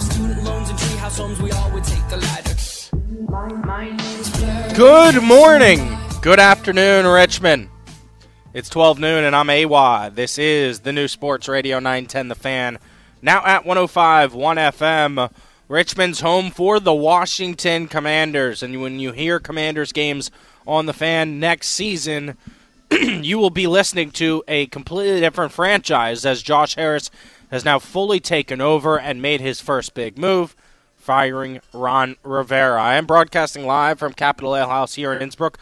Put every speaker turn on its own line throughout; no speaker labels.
Student loans and treehouse homes, we all would take ladder.
Good morning. Good afternoon, Richmond. It's 12 noon and I'm AWA. This is the new Sports Radio 910 The Fan. Now at 105 1 FM. Richmond's home for the Washington Commanders. And when you hear Commanders games on the fan next season, you will be listening to a completely different franchise as Josh Harris has now fully taken over and made his first big move, firing Ron Rivera. I am broadcasting live from Capital Ale House here in Innsbrook,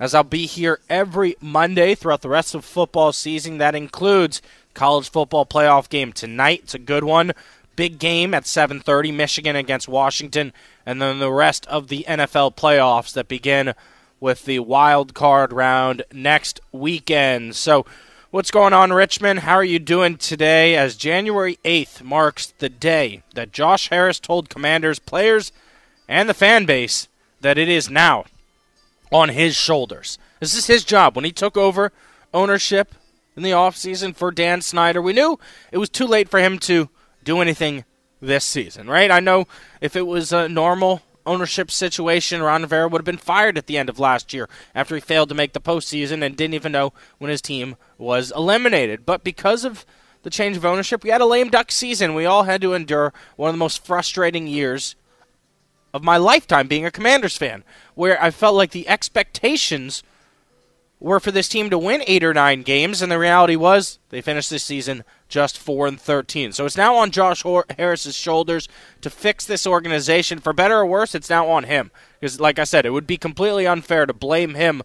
as I'll be here every Monday throughout the rest of football season. That includes college football playoff game tonight. It's a good one. Big game at 7:30 Michigan against Washington and then the rest of the NFL playoffs that begin with the wild card round next weekend. So, what's going on, Richmond? How are you doing today? As January 8th marks the day that Josh Harris told Commanders players and the fan base that it is now on his shoulders. This is his job. When he took over ownership in the offseason for Dan Snyder, we knew it was too late for him to do anything this season, right? I know if it was a normal ownership situation, Ron Rivera would have been fired at the end of last year after he failed to make the postseason and didn't even know when his team was eliminated. But because of the change of ownership, we had a lame duck season. We all had to endure one of the most frustrating years of my lifetime being a Commanders fan, where I felt like the expectations – were for this team to win eight or nine games, and the reality was they finished this season just four and thirteen. So it's now on Josh Harris's shoulders to fix this organization. For better or worse, it's now on him because, like I said, it would be completely unfair to blame him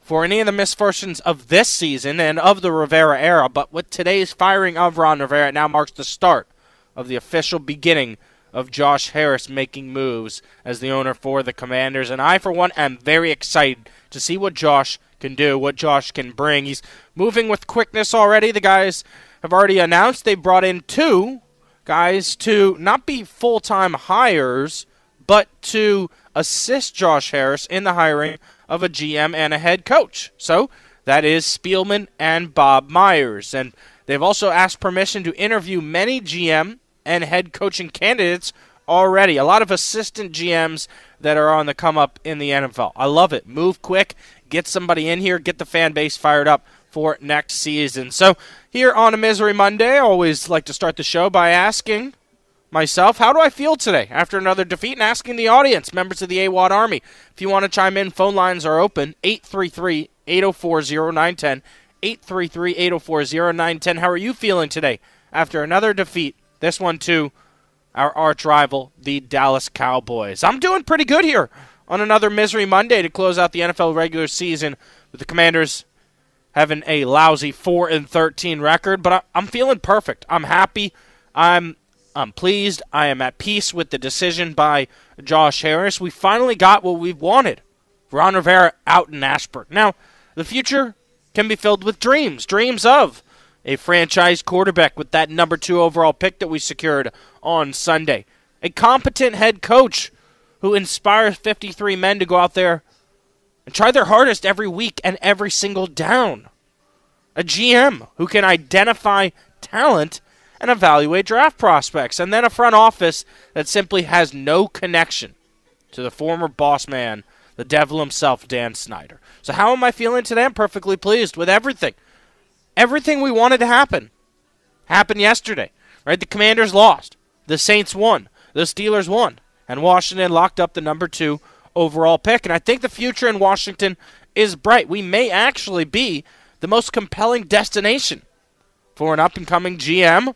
for any of the misfortunes of this season and of the Rivera era. But with today's firing of Ron Rivera, it now marks the start of the official beginning of Josh Harris making moves as the owner for the Commanders. And I, for one, am very excited to see what Josh can do, what Josh can bring. He's moving with quickness already. The guys have already announced they brought in two guys to not be full time hires, but to assist Josh Harris in the hiring of a GM and a head coach. So that is Spielman and Bob Myers. And they've also asked permission to interview many GM and head coaching candidates already. A lot of assistant GMs that are on the come up in the NFL. I love it. Move quick, get somebody in here, get the fan base fired up for next season. So, here on a Misery Monday, I always like to start the show by asking myself, how do I feel today after another defeat? And asking the audience, members of the AWadd Army. If you want to chime in, phone lines are open 833 804 0910. 833 804 0910. How are you feeling today after another defeat this one, too, our arch rival, the Dallas Cowboys. I'm doing pretty good here on another Misery Monday to close out the NFL regular season with the Commanders having a lousy 4 and 13 record, but I'm feeling perfect. I'm happy. I'm I'm pleased. I am at peace with the decision by Josh Harris. We finally got what we wanted. Ron Rivera out in Ashburn. Now, the future can be filled with dreams. Dreams of a franchise quarterback with that number two overall pick that we secured on Sunday. A competent head coach who inspires 53 men to go out there and try their hardest every week and every single down. A GM who can identify talent and evaluate draft prospects. And then a front office that simply has no connection to the former boss man, the devil himself, Dan Snyder. So, how am I feeling today? I'm perfectly pleased with everything. Everything we wanted to happen happened yesterday, right? The Commanders lost. The Saints won. The Steelers won. And Washington locked up the number two overall pick. And I think the future in Washington is bright. We may actually be the most compelling destination for an up and coming GM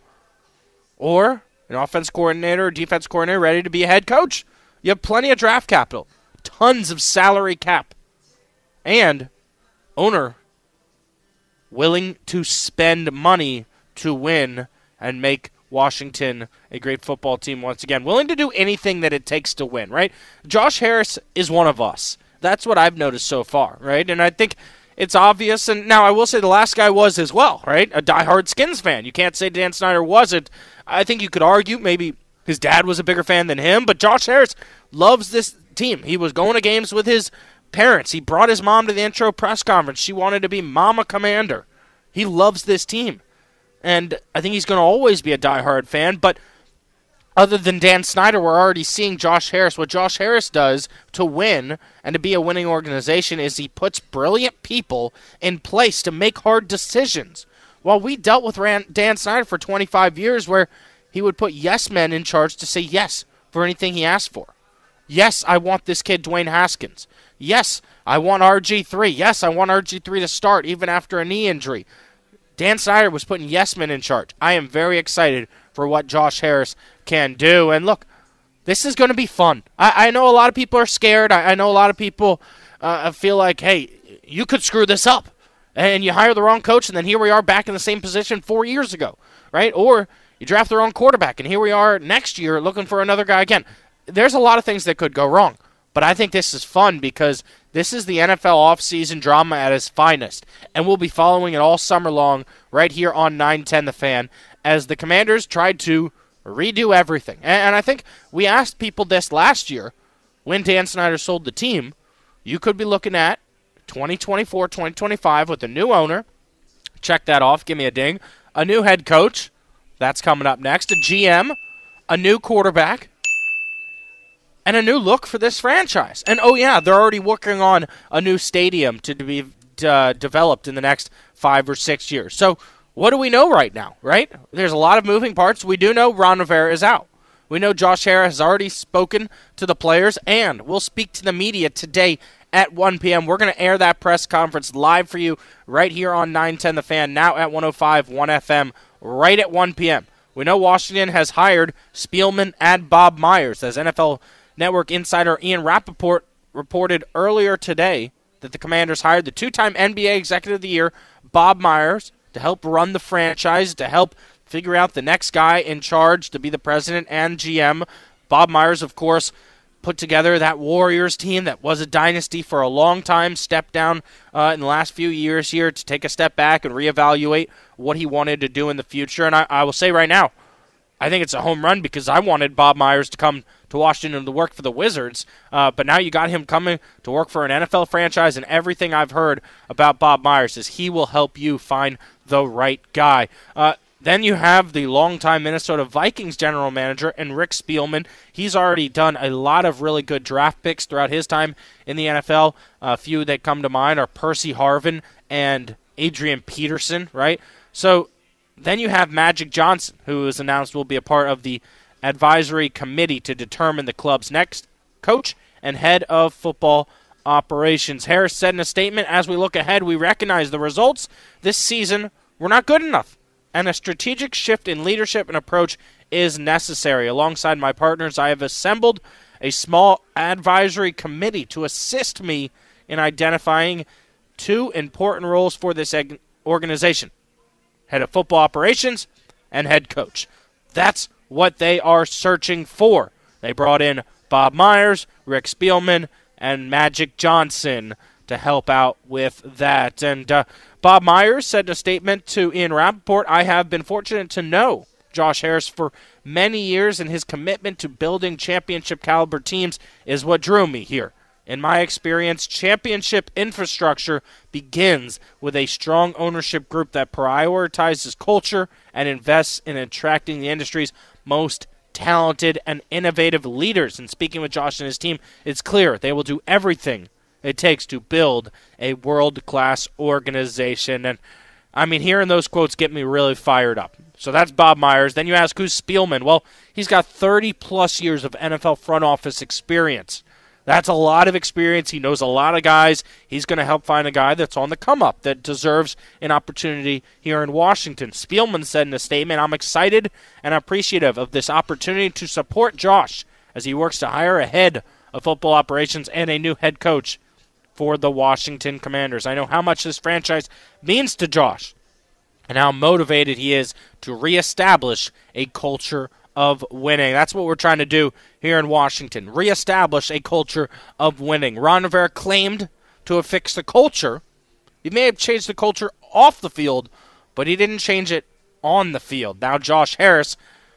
or an offense coordinator or defense coordinator ready to be a head coach. You have plenty of draft capital, tons of salary cap, and owner willing to spend money to win and make Washington a great football team once again. Willing to do anything that it takes to win, right? Josh Harris is one of us. That's what I've noticed so far, right? And I think it's obvious. And now I will say the last guy was as well, right? A diehard Skins fan. You can't say Dan Snyder wasn't. I think you could argue maybe his dad was a bigger fan than him, but Josh Harris loves this team. He was going to games with his parents. He brought his mom to the intro press conference. She wanted to be Mama Commander. He loves this team. And I think he's going to always be a diehard fan. But other than Dan Snyder, we're already seeing Josh Harris. What Josh Harris does to win and to be a winning organization is he puts brilliant people in place to make hard decisions. While we dealt with Dan Snyder for 25 years, where he would put yes men in charge to say yes for anything he asked for. Yes, I want this kid, Dwayne Haskins. Yes, I want RG3. Yes, I want RG3 to start even after a knee injury. Dan Snyder was putting yes men in charge. I am very excited for what Josh Harris can do. And look, this is going to be fun. I, I, know a lot of people are scared. I, I know a lot of people uh, feel like, hey, you could screw this up. And you hire the wrong coach, and then here we are back in the same position four years ago, right? Or you draft the wrong quarterback, and here we are next year looking for another guy again. There's a lot of things that could go wrong. But I think this is fun because this is the NFL offseason drama at its finest. And we'll be following it all summer long right here on 910 The Fan as the Commanders tried to redo everything. And I think we asked people this last year when Dan Snyder sold the team. You could be looking at 2024 2025 with a new owner. Check that off. Give me a ding. A new head coach. That's coming up next. A GM. A new quarterback. And a new look for this franchise. And oh, yeah, they're already working on a new stadium to be uh, developed in the next five or six years. So what do we know right now, right? There's a lot of moving parts. We do know Ron Rivera is out. We know Josh Harris has already spoken to the players, and we'll speak to the media today at 1 p.m. We're going to air that press conference live for you right here on 910 The Fan, now at 105 1 FM, right at 1 p.m. We know Washington has hired Spielman and Bob Myers. As NFL Network insider Ian Rapoport reported earlier today that the Commanders hired the two time NBA Executive of the Year, Bob Myers, to help run the franchise, to help figure out the next guy in charge to be the president and GM. Bob Myers, of course, put together that Warriors team that was a dynasty for a long time, stepped down uh, in the last few years here to take a step back and reevaluate what he wanted to do in the future. And I, I will say right now, I think it's a home run because I wanted Bob Myers to come to Washington to work for the Wizards. Uh, but now you got him coming to work for an NFL franchise, and everything I've heard about Bob Myers is he will help you find the right guy. Uh, then you have the longtime Minnesota Vikings general manager and Rick Spielman. He's already done a lot of really good draft picks throughout his time in the NFL. A few that come to mind are Percy Harvin and Adrian Peterson, right? So then you have Magic Johnson, who is announced will be a part of the advisory committee to determine the club's next coach and head of football operations. Harris said in a statement, as we look ahead, we recognize the results this season were not good enough, and a strategic shift in leadership and approach is necessary. Alongside my partners, I have assembled a small advisory committee to assist me in identifying two important roles for this organization head of football operations and head coach. That's what they are searching for. They brought in Bob Myers, Rick Spielman, and Magic Johnson to help out with that. And uh, Bob Myers said in a statement to Ian Rapoport, I have been fortunate to know Josh Harris for many years, and his commitment to building championship caliber teams is what drew me here. In my experience, championship infrastructure begins with a strong ownership group that prioritizes culture and invests in attracting the industry's most talented and innovative leaders. And speaking with Josh and his team, it's clear they will do everything it takes to build a world class organization. And I mean, hearing those quotes get me really fired up. So that's Bob Myers. Then you ask who's Spielman? Well, he's got 30 plus years of NFL front office experience. That's a lot of experience. He knows a lot of guys. He's going to help find a guy that's on the come up that deserves an opportunity here in Washington. Spielman said in a statement, I'm excited and appreciative of this opportunity to support Josh as he works to hire a head of football operations and a new head coach for the Washington Commanders. I know how much this franchise means to Josh and how motivated he is to reestablish a culture of winning. That's what we're trying to do here in Washington. Reestablish a culture of winning. Ron Rivera claimed to have fixed the culture. He may have changed the culture off the field, but he didn't change it on the field. Now Josh Harris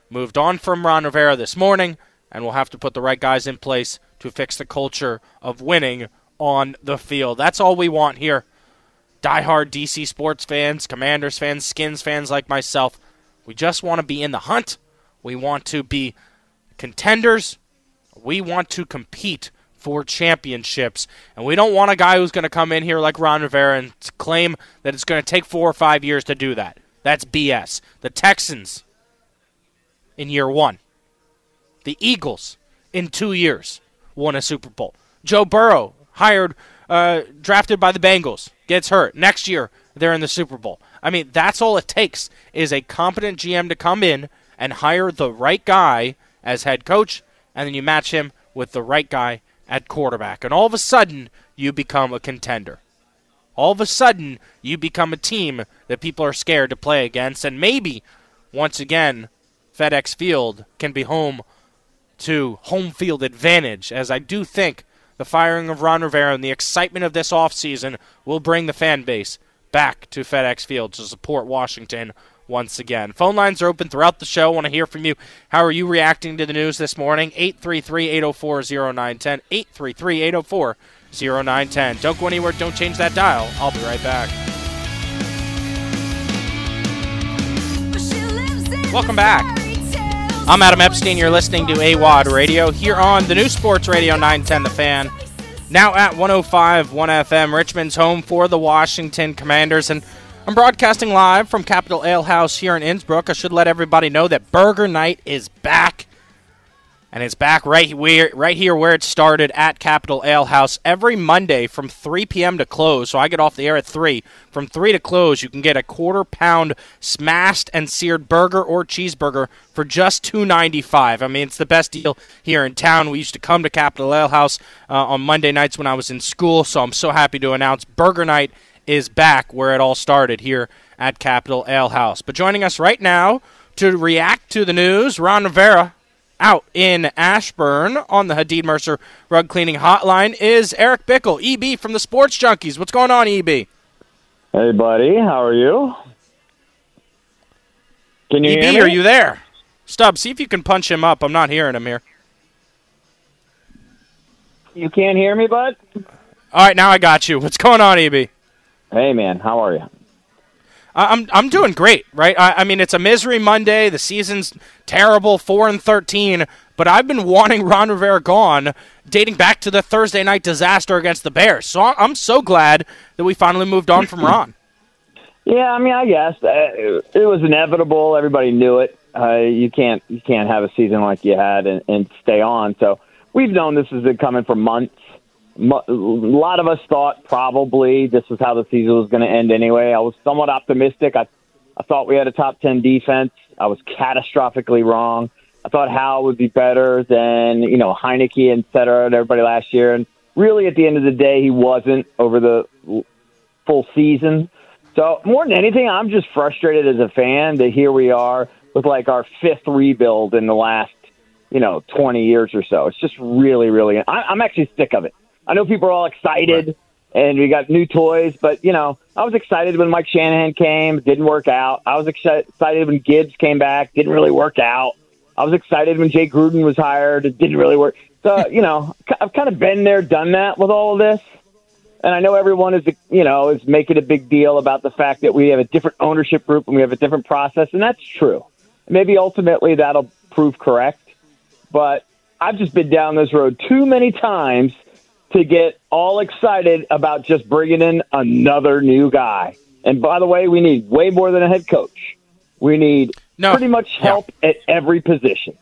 moved on from Ron Rivera this morning, and we'll have to put the right guys in place to fix the culture of winning on the field. That's all we want here. Die-hard DC sports fans, Commanders fans, Skins fans like myself, we just want to be in the hunt we want to be contenders. We want to compete for championships. And we don't want a guy who's going to come in here like Ron Rivera and claim that it's going to take four or five years to do that. That's BS. The Texans in year one, the Eagles in two years won a Super Bowl. Joe Burrow, hired, uh, drafted by the Bengals, gets hurt. Next year, they're in the Super Bowl. I mean, that's all it takes is a competent GM to come in and hire the right guy as head coach, and then you match him with the right guy at quarterback. And all of a sudden, you become a contender. All of a sudden, you become a team that people are scared to play against, and maybe, once again, FedEx Field can be home to home field advantage, as I do think the firing of Ron Rivera and the excitement of this offseason will bring the fan base back to FedEx Field to support Washington once again. Phone lines are open throughout the show. I want to hear from you. How are you reacting to the news this morning? 833 804 0910. 833 804 0910. Don't go anywhere. Don't change that dial. I'll be right back. Welcome back. I'm Adam Epstein. You're listening to AWadd Radio here on the new Sports Radio 910 The Fan. Now at 105 1 FM, Richmond's home for the Washington Commanders. And I'm broadcasting live from Capital Ale House here in Innsbrook. I should let everybody know that Burger Night is back and it's back right where right here where it started at Capital Ale House every Monday from 3 p.m. to close. So I get off the air at 3. From 3 to close, you can get a quarter pound smashed and seared burger or cheeseburger for just $2.95. I mean, it's the best deal here in town. We used to come to Capital Ale House uh, on Monday nights when I was in school, so I'm so happy to announce Burger Night is back where it all started here at Capital Ale House. But joining us right now to react to the news, Ron Rivera out in Ashburn on the Hadid Mercer Rug Cleaning Hotline is Eric Bickel, EB from the Sports Junkies. What's going on, EB?
Hey, buddy. How are you? Can you
EB,
hear me?
are you there? Stubb, see if you can punch him up. I'm not hearing him here.
You can't hear me, bud?
All right, now I got you. What's going on, EB?
Hey, man. How are you?
I'm I'm doing great, right? I, I, mean, it's a misery Monday. The season's terrible, four and thirteen. But I've been wanting Ron Rivera gone, dating back to the Thursday night disaster against the Bears. So I'm so glad that we finally moved on from Ron.
Yeah, I mean, I guess uh, it was inevitable. Everybody knew it. Uh, you can't you can't have a season like you had and, and stay on. So we've known this has been coming for months a lot of us thought probably this was how the season was going to end anyway. I was somewhat optimistic. I, I thought we had a top 10 defense. I was catastrophically wrong. I thought Howell would be better than, you know, Heinicke and et cetera and everybody last year. And really, at the end of the day, he wasn't over the full season. So more than anything, I'm just frustrated as a fan that here we are with like our fifth rebuild in the last, you know, 20 years or so. It's just really, really, I, I'm actually sick of it. I know people are all excited right. and we got new toys, but you know, I was excited when Mike Shanahan came, didn't work out. I was excited when Gibbs came back, didn't really work out. I was excited when Jay Gruden was hired, it didn't really work. So, you know, I've kind of been there, done that with all of this. And I know everyone is, you know, is making a big deal about the fact that we have a different ownership group and we have a different process, and that's true. Maybe ultimately that'll prove correct, but I've just been down this road too many times – to get all excited about just bringing in another new guy. And by the way, we need way more than a head coach. We need no. pretty much help yeah. at every position.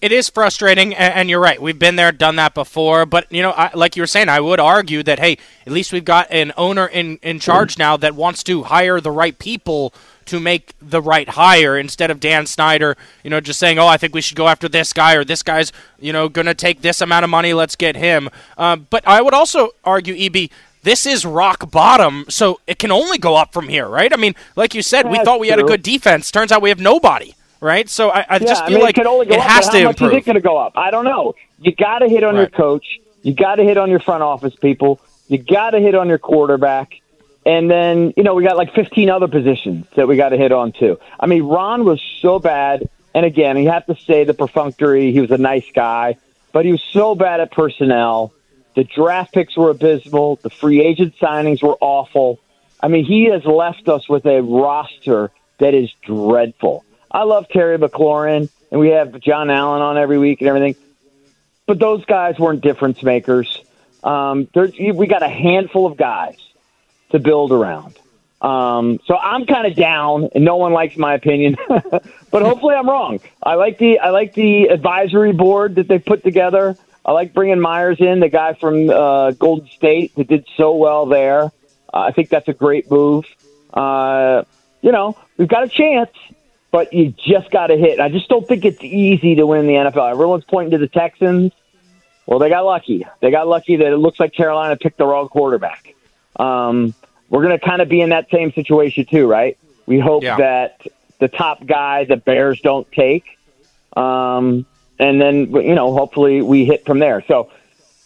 It is frustrating, and you're right. We've been there, done that before. But you know, I, like you were saying, I would argue that hey, at least we've got an owner in in charge mm. now that wants to hire the right people to make the right hire instead of Dan Snyder, you know, just saying, "Oh, I think we should go after this guy or this guy's, you know, going to take this amount of money. Let's get him." Um, but I would also argue, EB, this is rock bottom, so it can only go up from here, right? I mean, like you said, That's we thought we true. had a good defense. Turns out we have nobody, right? So I, I
yeah,
just feel
I mean,
like
it,
it has to
how
improve.
Much is it going to go up? I don't know. You got to hit on right. your coach. You got to hit on your front office people. You got to hit on your quarterback. And then, you know, we got like 15 other positions that we got to hit on too. I mean, Ron was so bad. And again, you have to say the perfunctory, he was a nice guy, but he was so bad at personnel. The draft picks were abysmal. The free agent signings were awful. I mean, he has left us with a roster that is dreadful. I love Terry McLaurin, and we have John Allen on every week and everything. But those guys weren't difference makers. Um, we got a handful of guys to build around. Um, so I'm kind of down, and no one likes my opinion. but hopefully, I'm wrong. I like the I like the advisory board that they put together. I like bringing Myers in, the guy from uh, Golden State that did so well there. Uh, I think that's a great move. Uh, you know, we've got a chance, but you just got to hit. I just don't think it's easy to win the NFL. Everyone's pointing to the Texans. Well, they got lucky. They got lucky that it looks like Carolina picked the wrong quarterback. Um, we're going to kind of be in that same situation too, right? We hope yeah. that the top guy the Bears don't take, um, and then you know hopefully we hit from there. So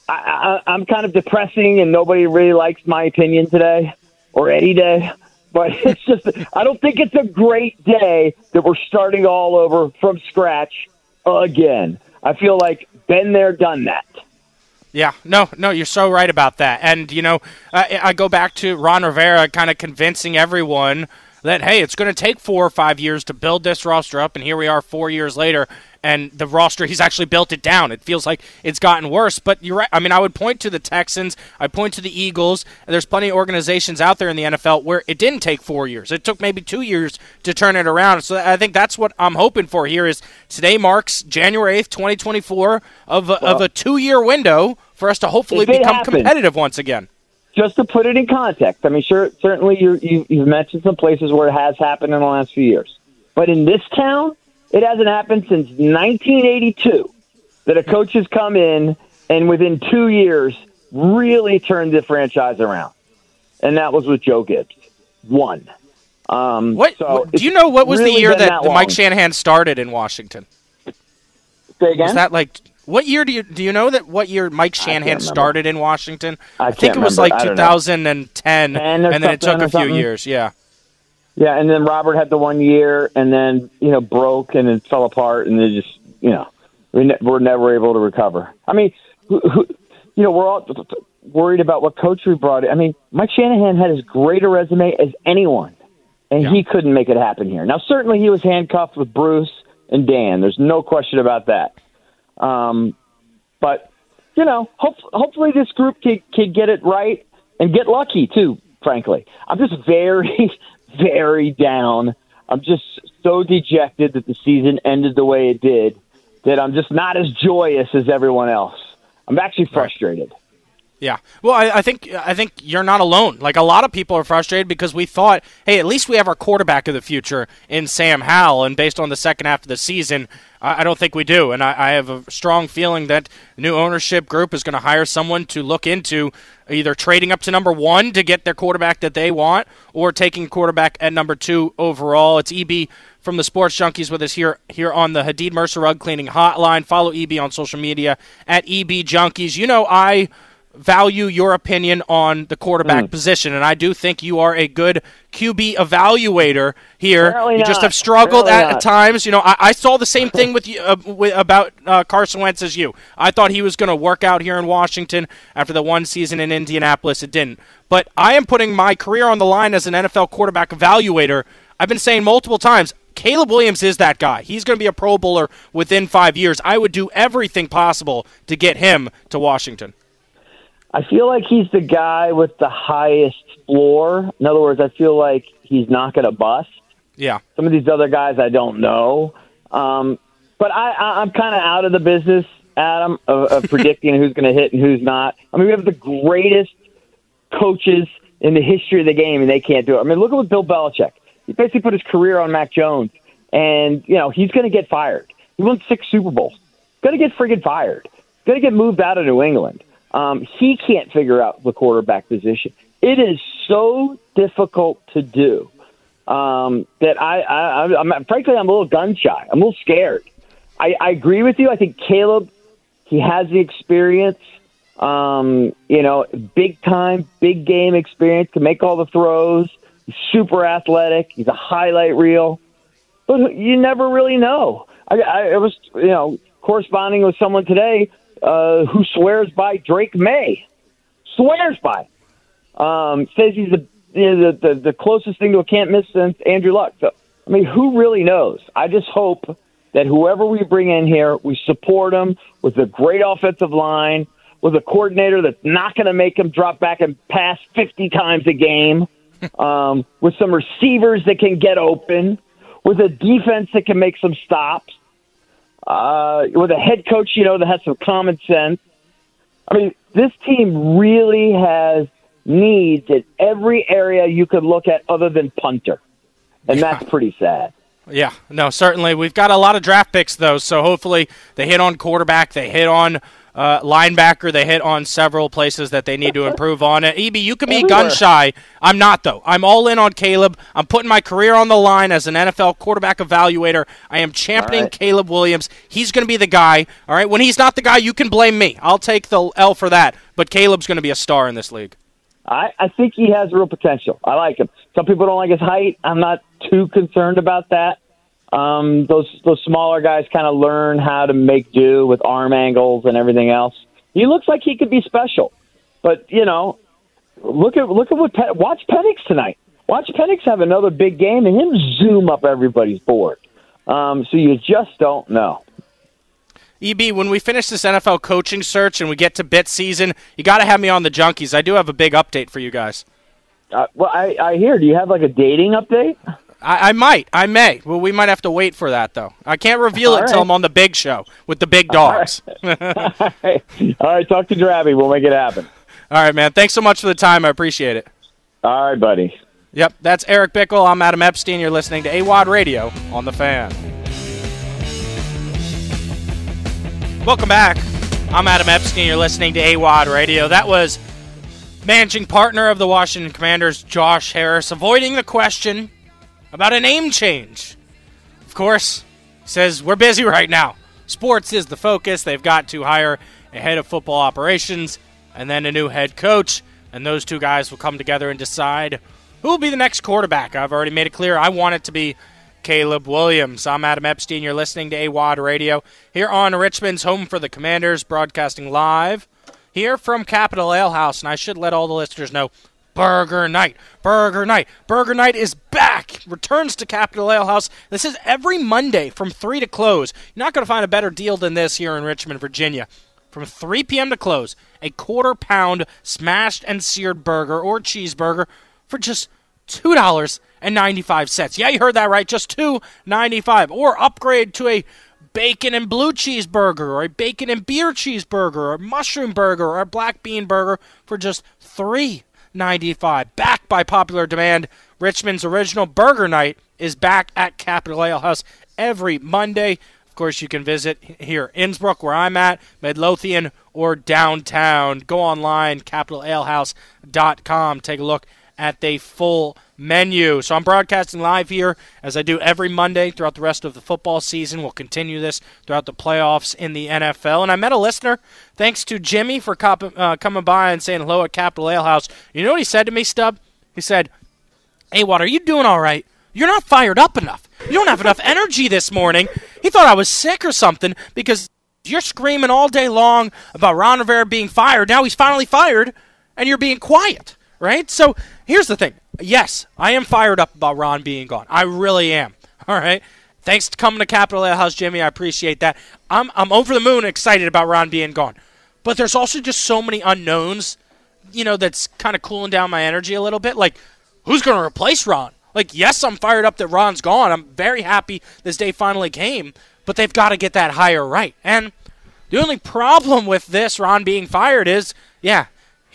I, I, I'm kind of depressing, and nobody really likes my opinion today or any day. But it's just I don't think it's a great day that we're starting all over from scratch again. I feel like been there, done that.
Yeah, no, no, you're so right about that. And, you know, I, I go back to Ron Rivera kind of convincing everyone that, hey, it's going to take four or five years to build this roster up. And here we are four years later, and the roster, he's actually built it down. It feels like it's gotten worse. But you're right. I mean, I would point to the Texans, I point to the Eagles, and there's plenty of organizations out there in the NFL where it didn't take four years. It took maybe two years to turn it around. So I think that's what I'm hoping for here is today marks January 8th, 2024 of a, well, of a two year window for us to hopefully become competitive once again
just to put it in context, I mean, sure, certainly you, you've mentioned some places where it has happened in the last few years, but in this town, it hasn't happened since 1982 that a coach has come in and within two years really turned the franchise around. And that was with Joe Gibbs. One. Um,
what,
so
do you know what was really the year that, that Mike Shanahan started in Washington?
Say again?
Was that like what year do you do you know that what year Mike Shanahan started in Washington? I, I think it was like 2010 and then it took a few years. Yeah.
Yeah, and then Robert had the one year, and then you know broke and it fell apart, and it just you know we ne- we're never able to recover. I mean, who, who, you know, we're all worried about what coach we brought. In. I mean, Mike Shanahan had as great a resume as anyone, and yeah. he couldn't make it happen here. Now, certainly, he was handcuffed with Bruce and Dan. There's no question about that. Um, but you know, hope, hopefully, this group can, can get it right and get lucky too. Frankly, I'm just very very down. I'm just so dejected that the season ended the way it did that I'm just not as joyous as everyone else. I'm actually frustrated. Right.
Yeah. Well, I, I, think I think you're not alone. Like a lot of people are frustrated because we thought, hey, at least we have our quarterback of the future in Sam Howell, and based on the second half of the season, I, I don't think we do. And I, I, have a strong feeling that new ownership group is going to hire someone to look into either trading up to number one to get their quarterback that they want, or taking quarterback at number two overall. It's EB from the Sports Junkies with us here here on the Hadid Mercer Rug Cleaning Hotline. Follow EB on social media at EB Junkies. You know I value your opinion on the quarterback mm. position, and I do think you are a good QB evaluator here.
Apparently
you
not.
just have struggled
Apparently
at, times. You know, I, I, saw the same thing with you uh, with, about uh, Carson Wentz as you. I thought he was going to work out here in Washington after the one season in Indianapolis. It didn't. But I am putting my career on the line as an NFL quarterback evaluator. I've been saying multiple times. Caleb Williams is that guy. He's going to be a Pro Bowler within five years. I would do everything possible to get him to Washington.
I feel like he's the guy with the highest floor. In other words, I feel like he's not going to bust.
Yeah.
Some of these other guys I don't know. Um, but I, I, I'm kind of out of the business, Adam, of, of predicting who's going to hit and who's not. I mean, we have the greatest coaches in the history of the game, and they can't do it. I mean, look at what Bill Belichick. He basically put his career on Mac Jones, and you know he's going to get fired. He won six Super Bowls. Going to get friggin' fired. Going to get moved out of New England. Um, he can't figure out the quarterback position. It is so difficult to do um, that I, I, I'm frankly I'm a little gun shy. I'm a little scared. I, I agree with you. I think Caleb he has the experience. Um, you know, big time, big game experience, can make all the throws. He's super athletic. He's a highlight reel, but you never really know. I, I, I was, you know, corresponding with someone today uh, who swears by Drake Maye, Swears by. Um, says he's the, you know, the, the the closest thing to a can't miss since Andrew Luck. So I mean, who really knows? I just hope that whoever we bring in here, we support him with a great offensive line, with a coordinator that's not going to make him drop back and pass 50 times a game, um, with some receivers that can get open, with a defense that can make some stops, uh, with a head coach, you know, that has some common sense. I mean, this team really has needs in every area you could look at other than punter. And that's pretty sad.
Yeah, no, certainly. We've got a lot of draft picks, though, so hopefully they hit on quarterback, they hit on uh, linebacker, they hit on several places that they need to improve on. Uh, EB, you can be gun shy. I'm not, though. I'm all in on Caleb. I'm putting my career on the line as an NFL quarterback evaluator. I am championing
right.
Caleb Williams. He's going to be the guy, all right? When he's not the guy, you can blame me. I'll take the L for that, but Caleb's going to be a star in this league.
I, I think he has real potential. I like him. Some people don't like his height. I'm not too concerned about that. Um, those those smaller guys kind of learn how to make do with arm angles and everything else. He looks like he could be special, but you know, look at look at what Pe- watch Penix tonight. Watch Penix have another big game and him zoom up everybody's board. Um, so you just don't know.
EB, when we finish this NFL coaching search and we get to bit season, you got to have me on the Junkies. I do have a big update for you guys.
Uh, well, I, I hear. Do you have like a dating update?
I, I, might. I may. Well, we might have to wait for that, though. I can't reveal
All
it until
right.
I'm on the big show with the big dogs.
All right, All right talk to Drabby. We'll make it happen.
All right, man. Thanks so much for the time. I appreciate it.
All right, buddy.
Yep, that's Eric Bickel. I'm Adam Epstein. You're listening to AWadd Radio on The Fan. Welcome back. I'm Adam Epstein. You're listening to AWadd Radio. That was managing partner of the Washington Commanders, Josh Harris, avoiding the question about a name change. Of course, says, We're busy right now. Sports is the focus. They've got to hire a head of football operations and then a new head coach, and those two guys will come together and decide who will be the next quarterback. I've already made it clear I want it to be Caleb Williams. I'm Adam Epstein. You're listening to AWadd Radio here on Richmond's Home for the Commanders, broadcasting live here from Capital Ale House. And I should let all the listeners know Burger Night. Burger Night. Burger Night is back. Returns to Capital Ale House. This is every Monday from 3 to close. You're not going to find a better deal than this here in Richmond, Virginia. From 3 p.m. to close, a quarter pound smashed and seared burger or cheeseburger for just $2.95. Yeah, you heard that right. Just $2.95. Or upgrade to a bacon and blue cheeseburger or a bacon and beer cheeseburger or a mushroom burger or a black bean burger for just $3.95. Back by popular demand, Richmond's original burger night is back at Capital Ale House every Monday. Of course, you can visit here Innsbrook, where I'm at, Midlothian, or downtown. Go online, capitalalehouse.com. Take a look at the full menu. So I'm broadcasting live here as I do every Monday throughout the rest of the football season. We'll continue this throughout the playoffs in the NFL. And I met a listener. Thanks to Jimmy for cop- uh, coming by and saying hello at Capital Ale House. You know what he said to me, Stub? He said, Hey, what are you doing all right? You're not fired up enough. You don't have enough energy this morning. He thought I was sick or something because you're screaming all day long about Ron Rivera being fired. Now he's finally fired, and you're being quiet, right? So here's the thing. Yes, I am fired up about Ron being gone. I really am. All right. Thanks for coming to Capital Ale House, Jimmy. I appreciate that. I'm I'm over the moon excited about Ron being gone. But there's also just so many unknowns, you know, that's kind of cooling down my energy a little bit. Like, who's going to replace Ron? Like, yes, I'm fired up that Ron's gone. I'm very happy this day finally came, but they've got to get that hire right. And the only problem with this Ron being fired is, yeah,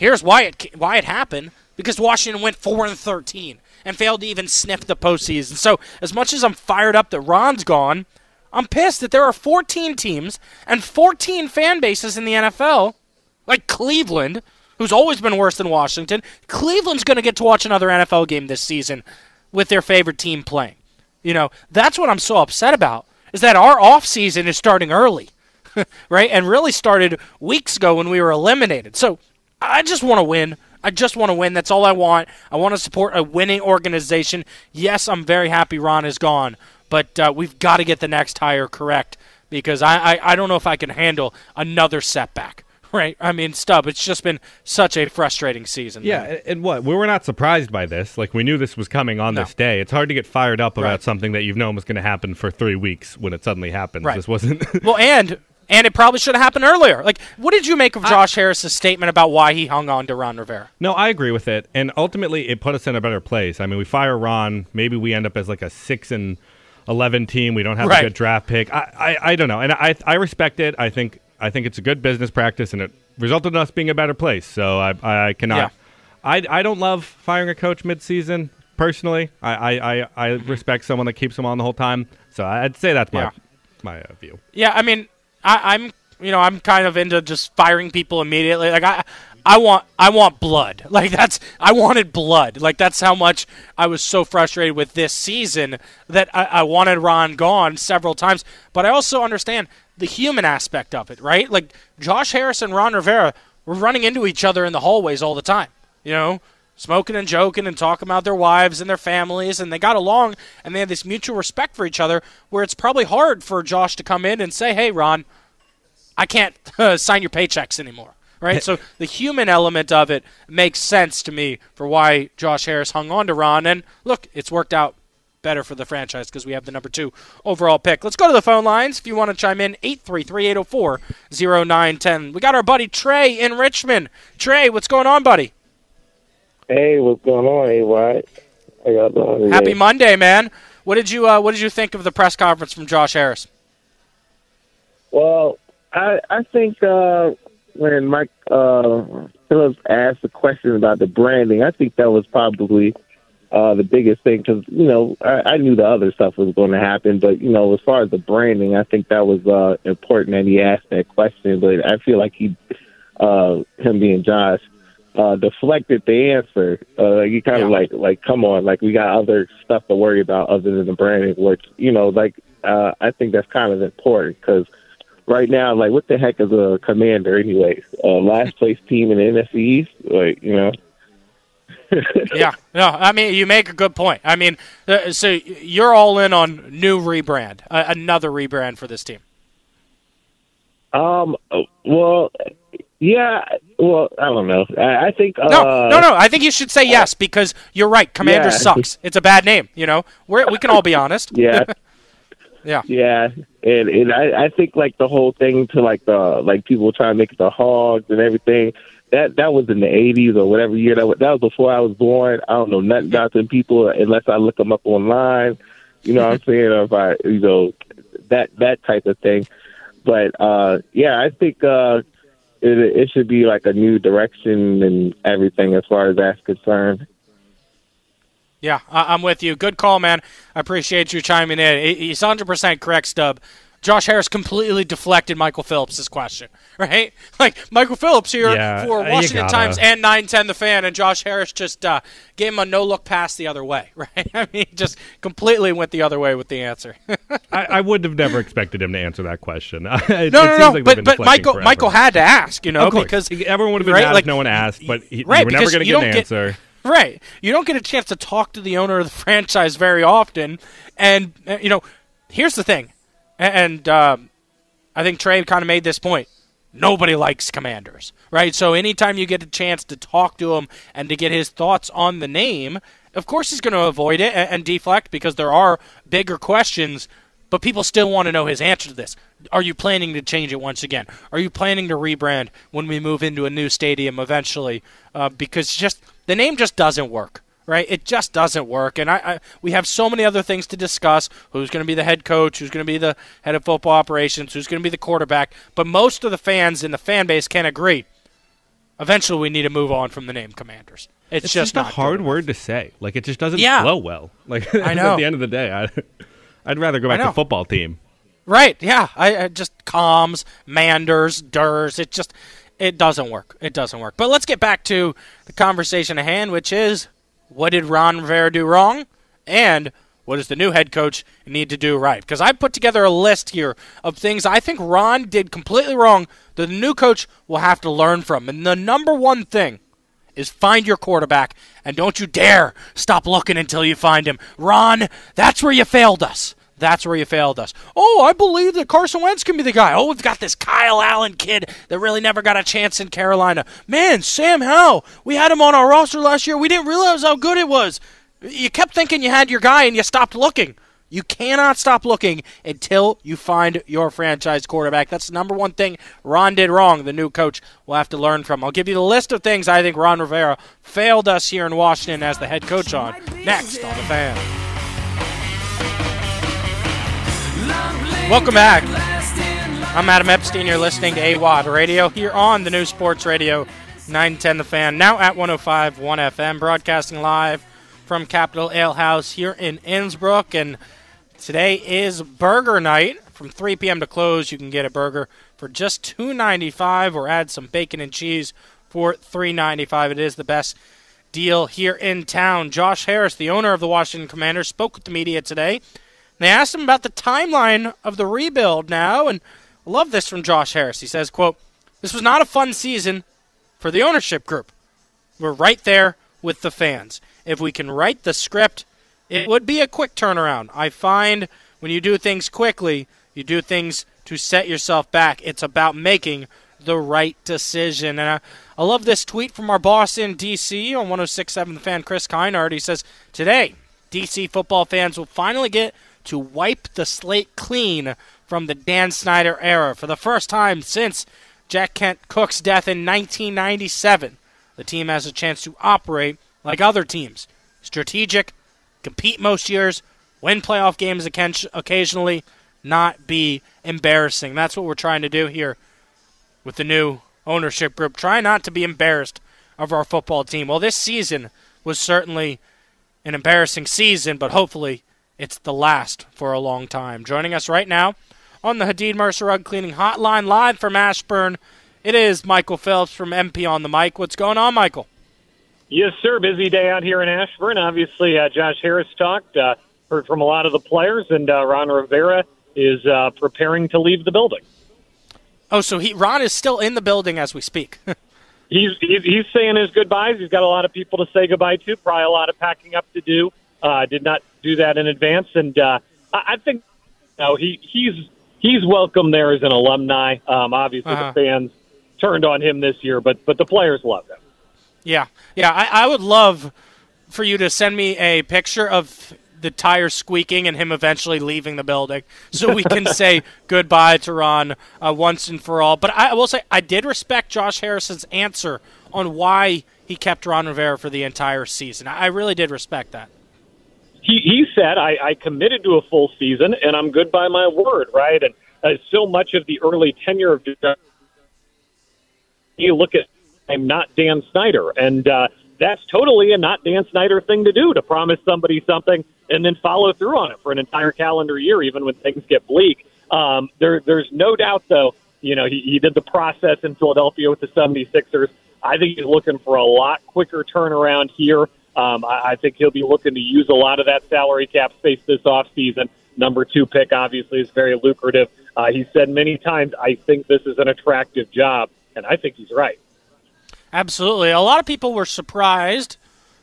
here's why it why it happened because Washington went four and thirteen and failed to even sniff the postseason. So as much as I'm fired up that Ron's gone, I'm pissed that there are 14 teams and 14 fan bases in the NFL, like Cleveland, who's always been worse than Washington. Cleveland's going to get to watch another NFL game this season with their favorite team playing. You know, that's what I'm so upset about is that our off season is starting early. right? And really started weeks ago when we were eliminated. So I just want to win. I just want to win. That's all I want. I want to support a winning organization. Yes, I'm very happy Ron is gone, but uh, we've got to get the next hire correct because I, I, I don't know if I can handle another setback. right? I mean, Stub, it's just been such a frustrating season.
Yeah, and, and what? We were not surprised by this. Like we knew this was coming on
No.
this day. It's hard to get fired up about
Right.
something that you've known was going to happen for three weeks when it suddenly happens.
Right.
This wasn't.
Well, and and it probably should have happened earlier. Like, what did you make of Josh Harris's statement about why he hung on to Ron Rivera?
No, I agree with it, and ultimately it put us in a better place. I mean, we fire Ron, maybe we end up as like a six and eleven team. We don't have
Right.
a good draft pick. I, I, I don't know, and I, I respect it. I think, I think it's a good business practice, and it resulted in us being a better place. So I, I cannot.
Yeah.
I, I don't love firing a coach mid-season. Personally, I, I, I, I respect someone that keeps them on the whole time. So I'd say that's my,
Yeah.
my uh, view.
Yeah, I mean, I, I'm you know I'm kind of into just firing people immediately. Like I, I want I want blood. Like that's I wanted blood. Like that's how much I was so frustrated with this season that I, I wanted Ron gone several times. But I also understand the human aspect of it, right? Like Josh Harris and Ron Rivera were running into each other in the hallways all the time. You know, smoking and joking and talking about their wives and their families, and they got along and they had this mutual respect for each other. Where it's probably hard for Josh to come in and say, "Hey, Ron, I can't uh, sign your paychecks anymore." Right? so the human element of it makes sense to me for why Josh Harris hung on to Ron. And look, it's worked out better for the franchise because we have the number two overall pick. Let's go to the phone lines if you want to chime in 833 804 0910. We got our buddy Trey in Richmond. Trey, what's going on, buddy?
Hey, what's going on, got the
Happy Monday, man. What did you uh, What did you think of the press conference from Josh Harris?
Well, I I think uh, when Mike uh, Phillips asked the question about the branding, I think that was probably uh, the biggest thing because you know I, I knew the other stuff was going to happen, but you know as far as the branding, I think that was uh, important that he asked that question. But I feel like he, uh, him being Josh, uh, deflected the answer. Uh, you kind of
Yeah.
like like come on, like we got other stuff to worry about other than the branding, which you know like uh, I think that's kind of important because right now, like, what the heck is a commander, anyways? Uh, last place team in the NFC East, like, you know.
yeah, no, I mean you make a good point. I mean, uh, so you're all in on new rebrand, uh, another rebrand for this team.
Um. Well, yeah. Well, I don't know. I, I think. Uh,
No, no, no. I think you should say yes because you're right. Commander
Yeah.
sucks. It's a bad name. You know, We're, we can all be honest.
Yeah.
Yeah.
Yeah, and and I, I think like the whole thing to like the like people trying to make it the hogs and everything. That that was in the eighties or whatever year that was. That was before I was born. I don't know nothing about them people unless I look them up online. You know what I'm saying? Or if I you know that that type of thing. But uh yeah, I think uh it it should be like a new direction and everything as far as that's concerned.
Yeah, I'm with you. Good call, man. I appreciate you chiming in. He- He's 100% correct, Stub. Josh Harris completely deflected Michael Phillips' question, right? Like, Michael Phillips here
Yeah,
for Washington Times and 910 The Fan, and Josh Harris just uh, gave him a no look pass the other way, right? I mean, just completely went the other way with the answer.
I, I would have never expected him to answer that question. it,
no,
it
no,
seems
no.
like
but but Michael
forever.
Michael had to ask, you know, because
everyone would have been
right,
mad
like,
if no one asked, but he,
right,
were never going to get an
get-
answer.
Right. You don't get a chance to talk to the owner of the franchise very often. And, uh, you know, here's the thing. And um, I think Trey kind of made this point. Nobody likes commanders, right? So anytime you get a chance to talk to him and to get his thoughts on the name, of course he's going to avoid it and, and deflect because there are bigger questions, but people still want to know his answer to this. Are you planning to change it once again? Are you planning to rebrand when we move into a new stadium eventually? Uh, because just the name just doesn't work, right? It just doesn't work, and I, I we have so many other things to discuss. Who's going to be the head coach? Who's going to be the head of football operations? Who's going to be the quarterback? But most of the fans in the fan base can agree. Eventually, we need to move on from the name Commanders. It's,
It's
just,
just, a hard word to say. Like it just doesn't
Yeah.
flow well. Like
I know.
at the end of the day, I, I'd rather go back to football team.
Right? Yeah. I, I just comms, manders, durs. It just it doesn't work. It doesn't work. But let's get back to the conversation at hand, which is what did Ron Rivera do wrong, and what does the new head coach need to do right? Because I put together a list here of things I think Ron did completely wrong that the new coach will have to learn from. And the number one thing is find your quarterback and don't you dare stop looking until you find him. Ron, that's where you failed us. That's where you failed us. Oh, I believe that Carson Wentz can be the guy. Oh, we've got this Kyle Allen kid that really never got a chance in Carolina. Man, Sam Howell, we had him on our roster last year. We didn't realize how good it was. You kept thinking you had your guy and you stopped looking. You cannot stop looking until you find your franchise quarterback. That's the number one thing Ron did wrong. The new coach will have to learn from. I'll give you the list of things I think Ron Rivera failed us here in Washington as the head coach on next on the fan. Welcome back. I'm Adam Epstein. You're listening to AWadd Radio here on the new Sports Radio 910 The Fan, now at 105 1 FM, broadcasting live from Capital Ale House here in Innsbrook. And Today is burger night. From 3 p.m. to close, you can get a burger for just $2.95 or add some bacon and cheese for $3.95. It is the best deal here in town. Josh Harris, the owner of the Washington Commanders, spoke with the media today. They asked him about the timeline of the rebuild now, and I love this from Josh Harris. He says, quote, This was not a fun season for the ownership group. We're right there with the fans. If we can write the script it would be a quick turnaround. I find when you do things quickly, you do things to set yourself back. It's about making the right decision. And I, I love this tweet from our boss in D.C. on 1067 The Fan, Chris Kinard. He says, Today, D.C. football fans will finally get to wipe the slate clean from the Dan Snyder era. For the first time since Jack Kent Cooke's death in 1997, the team has a chance to operate like other teams. Strategic, compete most years, win playoff games occasionally, not be embarrassing. That's what we're trying to do here with the new ownership group. Try not to be embarrassed of our football team. Well, this season was certainly an embarrassing season, but hopefully it's the last for a long time. Joining us right now on the Hadid Mercer Rug Cleaning Hotline, live from Ashburn, it is Michael Phillips from MP on the mic. What's going on, Michael?
Yes, sir. Busy day out here in Ashburn. Obviously, uh, Josh Harris talked, uh, heard from a lot of the players, and uh, Ron Rivera is uh, preparing to leave the building.
Oh, so he Ron is still in the building as we speak.
he's, he's he's saying his goodbyes. He's got a lot of people to say goodbye to. Probably a lot of packing up to do. Uh, did not do that in advance, and uh, I, I think you know, he he's he's welcome there as an alumni. Um, obviously, uh-huh. the fans turned on him this year, but but the players love him.
Yeah, yeah. I, I would love for you to send me a picture of the tires squeaking and him eventually leaving the building so we can say goodbye to Ron uh, once and for all. But I will say I did respect Josh Harris's answer on why he kept Ron Rivera for the entire season. I really did respect that.
He, he said, I, I committed to a full season and I'm good by my word, right? And uh, so much of the early tenure of you look at I'm not Dan Snyder. And uh, that's totally a not Dan Snyder thing to do to promise somebody something and then follow through on it for an entire calendar year, even when things get bleak. Um, there, there's no doubt, though, you know, he, he did the process in Philadelphia with the 76ers. I think he's looking for a lot quicker turnaround here. Um, I, I think he'll be looking to use a lot of that salary cap space this offseason. Number two pick, obviously, is very lucrative. Uh, he said many times, I think this is an attractive job, and I think he's right.
Absolutely. A lot of people were surprised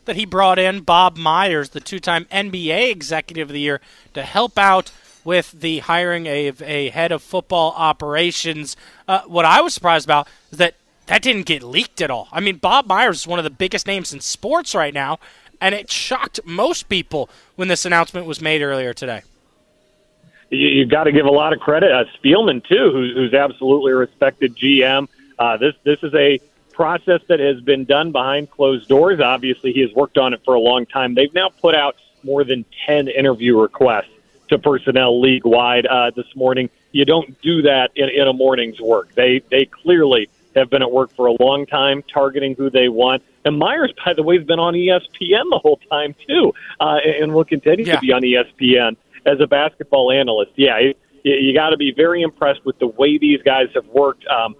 that he brought in Bob Myers, the two time NBA Executive of the Year, to help out with the hiring of a head of football operations. Uh, what I was surprised about is that that didn't get leaked at all. I mean, Bob Myers is one of the biggest names in sports right now, and it shocked most people when this announcement was made earlier today.
You, have got to give a lot of credit. Uh, Spielman too, who's, who's absolutely respected GM. Uh, this this is a process that has been done behind closed doors. Obviously, he has worked on it for a long time. They've now put out more than 10 interview requests to personnel league wide uh, this morning. You don't do that in, in a morning's work. They they clearly have been at work for a long time, targeting who they want. And Myers, by the way, has been on ESPN the whole time too, uh, and will continue yeah. to be on ESPN as a basketball analyst. Yeah, you, you got to be very impressed with the way these guys have worked. Um,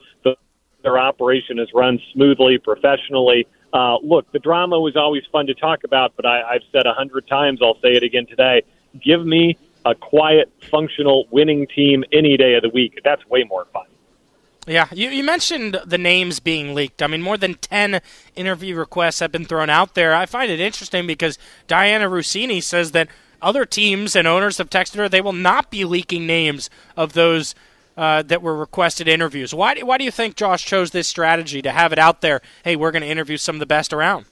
their operation is run smoothly, professionally. Uh, look, the drama was always fun to talk about, but I, I've said a hundred times, I'll say it again today. Give me a quiet, functional, winning team any day of the week. That's way more fun.
Yeah, you, you mentioned the names being leaked. I mean, more than 10 interview requests have been thrown out there. I find it interesting because Dianna Russini says that other teams and owners have texted her they will not be leaking names of those uh, that were requested interviews. Why do, why do you think Josh chose this strategy to have it out there? Hey, we're going to interview some of the best around.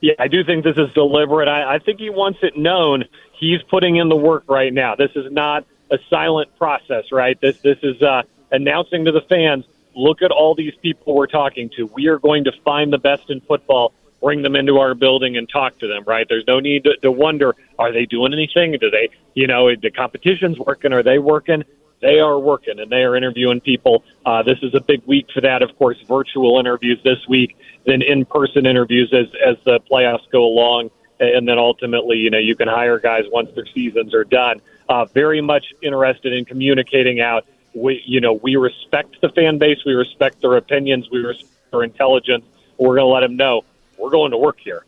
Yeah, I do think this is deliberate. I, I think he wants it known. He's putting in the work right now. This is not a silent process, right? This this is uh, announcing to the fans, look at all these people we're talking to. We are going to find the best in football, bring them into our building, and talk to them. Right? There's no need to, to wonder, are they doing anything? Do they, you know, the competition's working? Are they working? They are working and they are interviewing people. Uh, this is a big week for that. Of course, virtual interviews this week, then in-person interviews as as the playoffs go along, and then ultimately, you know, you can hire guys once their seasons are done. Uh, very much interested in communicating out. We, you know, we respect the fan base. We respect their opinions. We respect their intelligence. We're going to let them know we're going to work here.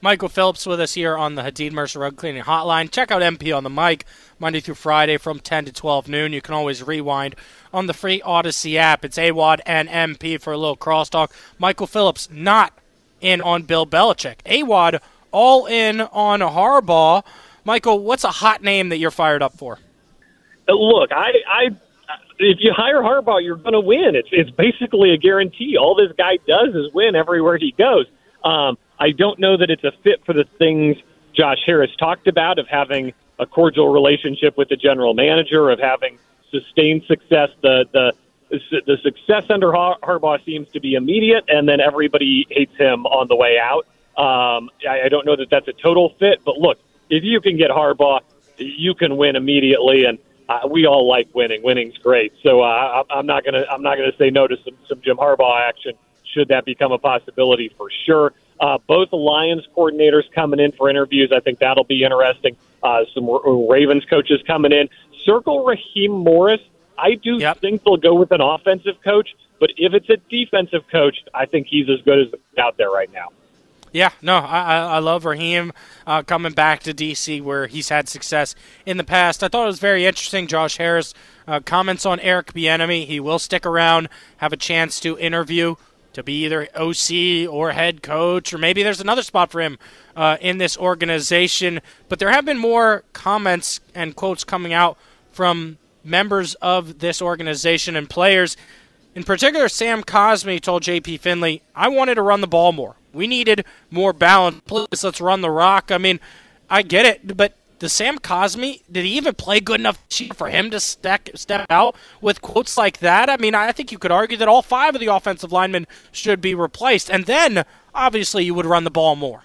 Michael Phillips with us here on the Hadid Mercer Rug Cleaning Hotline. Check out MP on the mic Monday through Friday from 10 to 12 noon. You can always rewind on the free Audacy app. It's AWadd and MP for a little crosstalk. Michael Phillips not in on Bill Belichick. AWadd all in on Harbaugh. Michael, what's a hot name that you're fired up for?
Look, I, I if you hire Harbaugh, you're going to win. It's it's basically a guarantee. All this guy does is win everywhere he goes. Um, I don't know that it's a fit for the things Josh Harris talked about of having a cordial relationship with the general manager, of having sustained success. The the the success under Har- Harbaugh seems to be immediate, and then everybody hates him on the way out. Um, I, I don't know that that's a total fit, but look, if you can get Harbaugh, you can win immediately, and uh, we all like winning. Winning's great, so uh, I- I'm not gonna I'm not gonna say no to some some Jim Harbaugh action should that become a possibility for sure. Uh, both the Lions coordinators coming in for interviews. I think that'll be interesting. Uh, some R- Ravens coaches coming in. Circle Raheem Morris. I do
Yep.
think they'll go with an offensive coach, but if it's a defensive coach, I think he's as good as out there right now.
Yeah, no, I, I love Raheem uh, coming back to DC where he's had success in the past. I thought it was very interesting. Josh Harris uh, comments on Eric Bieniemy. He will stick around, have a chance to interview to be either OC or head coach, or maybe there's another spot for him uh, in this organization. But there have been more comments and quotes coming out from members of this organization and players. In particular, Sam Cosmi told JP Finlay, I wanted to run the ball more. We needed more balance. Please, let's run the rock. I mean, I get it, but does Sam Cosmi, did he even play good enough for him to step, step out with quotes like that? I mean, I think you could argue that all five of the offensive linemen should be replaced. And then, obviously, you would run the ball more.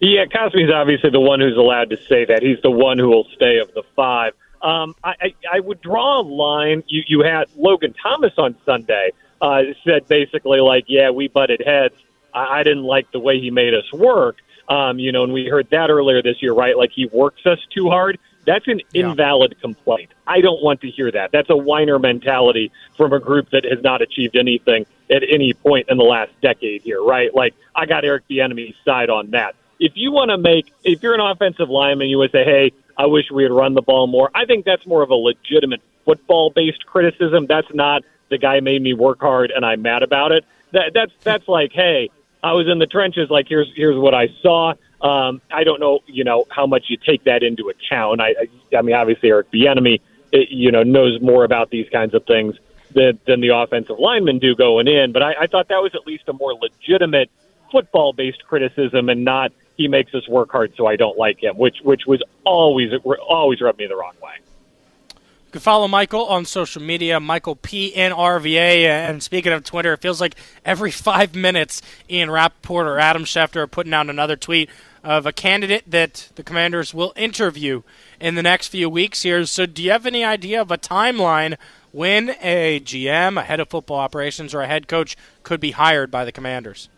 Yeah, Cosmi's obviously the one who's allowed to say that. He's the one who will stay of the five. Um, I, I, I would draw a line. You, you had Logan Thomas on Sunday uh, said basically like, yeah, we butted heads. I, I didn't like the way he made us work. Um, you know, and we heard that earlier this year, right? Like he works us too hard. That's an
Yeah.
invalid complaint. I don't want to hear that. That's a whiner mentality from a group that has not achieved anything at any point in the last decade here, right? Like I got Eric the Bieniemy's side on that. If you want to make, if you're an offensive lineman, you would say, "Hey, I wish we had run the ball more." I think that's more of a legitimate football-based criticism. That's not the guy made me work hard and I'm mad about it. That that's that's like, hey, I was in the trenches. Like here's here's what I saw. Um, I don't know, you know, how much you take that into account. I, I, I mean, obviously Eric Bieniemy, you know, knows more about these kinds of things than than the offensive linemen do going in. But I, I thought that was at least a more legitimate football-based criticism, and not he makes us work hard, so I don't like him, which which was always always rubbed me the wrong way.
You can follow Michael on social media, Michael P N R V A. And speaking of Twitter, it feels like every five minutes, Ian Rapoport or Adam Schefter are putting out another tweet of a candidate that the Commanders will interview in the next few weeks here. So, do you have any idea of a timeline when a GM, a head of football operations, or a head coach could be hired by the Commanders?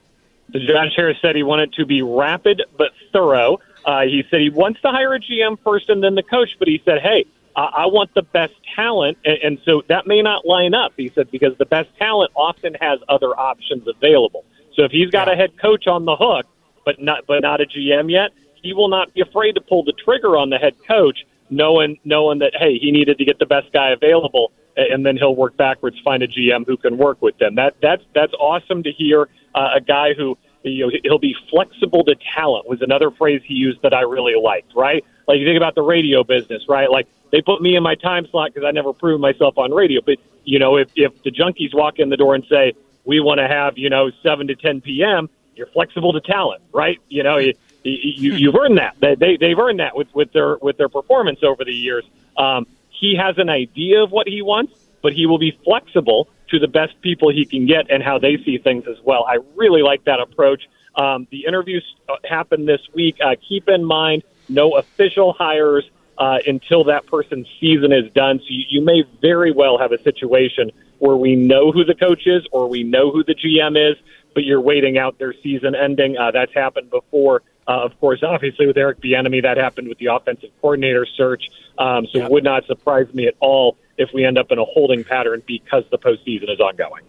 Josh Harris said he wanted to be rapid but thorough. Uh, he said he wants to hire a GM first and then the coach, but he said, hey, I, I want the best talent. And, and so that may not line up, he said, because the best talent often has other options available. So if he's got a head coach on the hook, but not but not a GM yet, he will not be afraid to pull the trigger on the head coach, knowing knowing that hey, he needed to get the best guy available, and then he'll work backwards, find a GM who can work with them. That that's that's awesome to hear. Uh, a guy who you know, he'll be flexible to talent was another phrase he used that I really liked. Right, like you think about the radio business, right? Like they put me in my time slot because I never proved myself on radio. But you know, if if the junkies walk in the door and say we want to have you know seven to ten p.m., you're flexible to talent, right? You know, you, you you've earned that. They, they they've earned that with with their with their performance over the years. Um, he has an idea of what he wants, but he will be flexible to the best people he can get and how they see things as well. I really like that approach. Um, the interviews uh, happen this week. Uh, keep in mind, no official hires uh, until that person's season is done. So you, you may very well have a situation where we know who the coach is or we know who the GM is, but you're waiting out their season ending. Uh, that's happened before. Uh, of course, obviously with Eric Bieniemy, that happened with the offensive coordinator search. Um, so
Yep.
it would not surprise me at all if we end up in a holding pattern because the postseason is ongoing.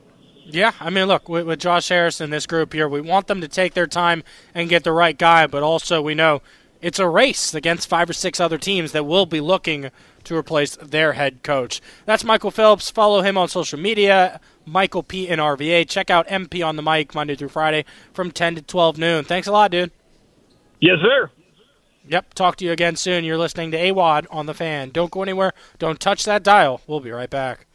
Yeah, I mean, look, with, with Josh Harris and this group here, we want them to take their time and get the right guy, but also we know it's a race against five or six other teams that will be looking to replace their head coach. That's Michael Phillips. Follow him on social media, Michael P in RVA. Check out MP on the mic Monday through Friday from 10 to 12 noon. Thanks a lot, dude.
Yes, sir.
Yep, talk to you again soon. You're listening to AWadd on the fan. Don't go anywhere. Don't touch that dial. We'll be right back.